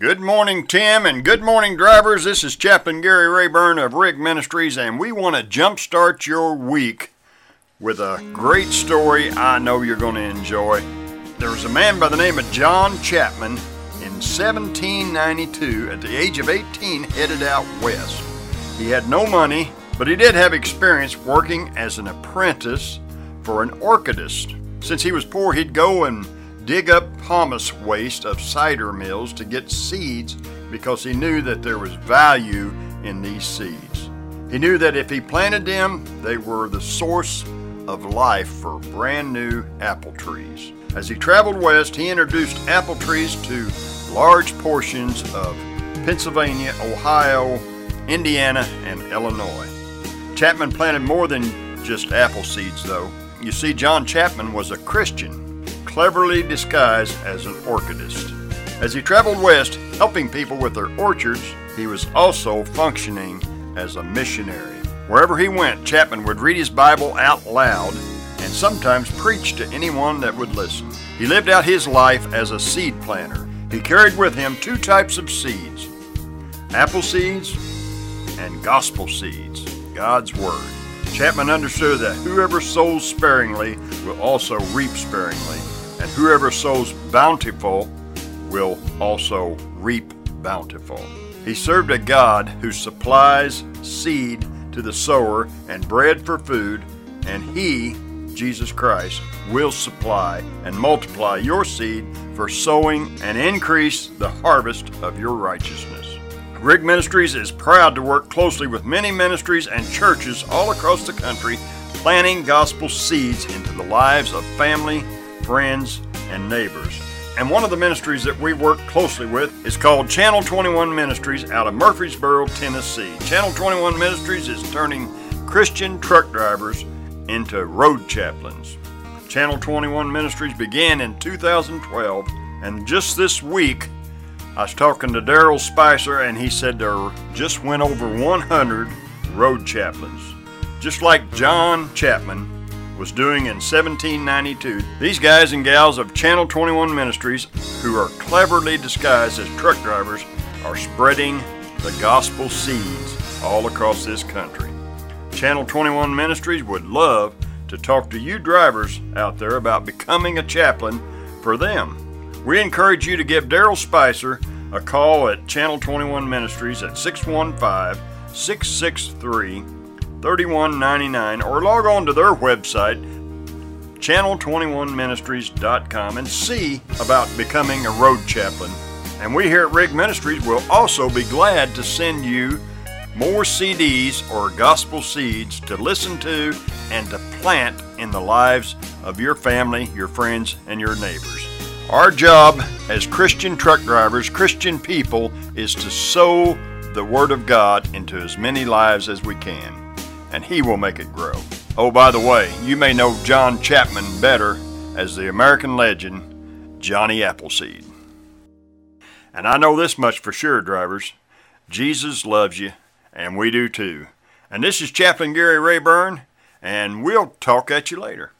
Good morning, Tim, and good morning, drivers. This is Chaplain Gary Rayburn of Rig Ministries, and we want to jumpstart your week with a great story I know you're going to enjoy. There was a man by the name of John Chapman in 1792, at the age of 18, headed out west. He had no money, but he did have experience working as an apprentice for an orchardist. Since he was poor, he'd go and dig up pomace waste of cider mills to get seeds because he knew that there was value in these seeds. He knew that if he planted them, they were the source of life for brand new apple trees. As he traveled west, he introduced apple trees to large portions of Pennsylvania, Ohio, Indiana, and Illinois. Chapman planted more than just apple seeds, though. You see, John Chapman was a Christian cleverly disguised as an orchardist. As he traveled west, helping people with their orchards, he was also functioning as a missionary. Wherever he went, Chapman would read his Bible out loud and sometimes preach to anyone that would listen. He lived out his life as a seed planter. He carried with him two types of seeds apple seeds and gospel seeds, God's Word. Chapman understood that whoever sows sparingly will also reap sparingly and whoever sows bountiful will also reap bountiful. He served a God who supplies seed to the sower and bread for food, and He, Jesus Christ, will supply and multiply your seed for sowing and increase the harvest of your righteousness. Rig Ministries is proud to work closely with many ministries and churches all across the country, planting gospel seeds into the lives of family, friends, and neighbors. And one of the ministries that we work closely with is called Channel 21 Ministries out of Murfreesboro, Tennessee. Channel 21 Ministries is turning Christian truck drivers into road chaplains. Channel 21 Ministries began in 2012, and just this week, I was talking to Daryl Spicer, and he said there just went over 100 road chaplains. Just like John Chapman, was doing in 1792. These guys and gals of Channel 21 Ministries, who are cleverly disguised as truck drivers, are spreading the gospel seeds all across this country. Channel 21 Ministries would love to talk to you drivers out there about becoming a chaplain for them. We encourage you to give Daryl Spicer a call at Channel 21 Ministries at 615 663 31.99 or log on to their website channel21ministries.com and see about becoming a road chaplain. And we here at Rig Ministries will also be glad to send you more CDs or gospel seeds to listen to and to plant in the lives of your family, your friends, and your neighbors. Our job as Christian truck drivers, Christian people, is to sow the Word of God into as many lives as we can and he will make it grow. Oh, by the way, you may know John Chapman better as the American legend Johnny Appleseed. And I know this much for sure, drivers Jesus loves you, and we do too. And this is Chaplain Gary Rayburn, and we'll talk at you later.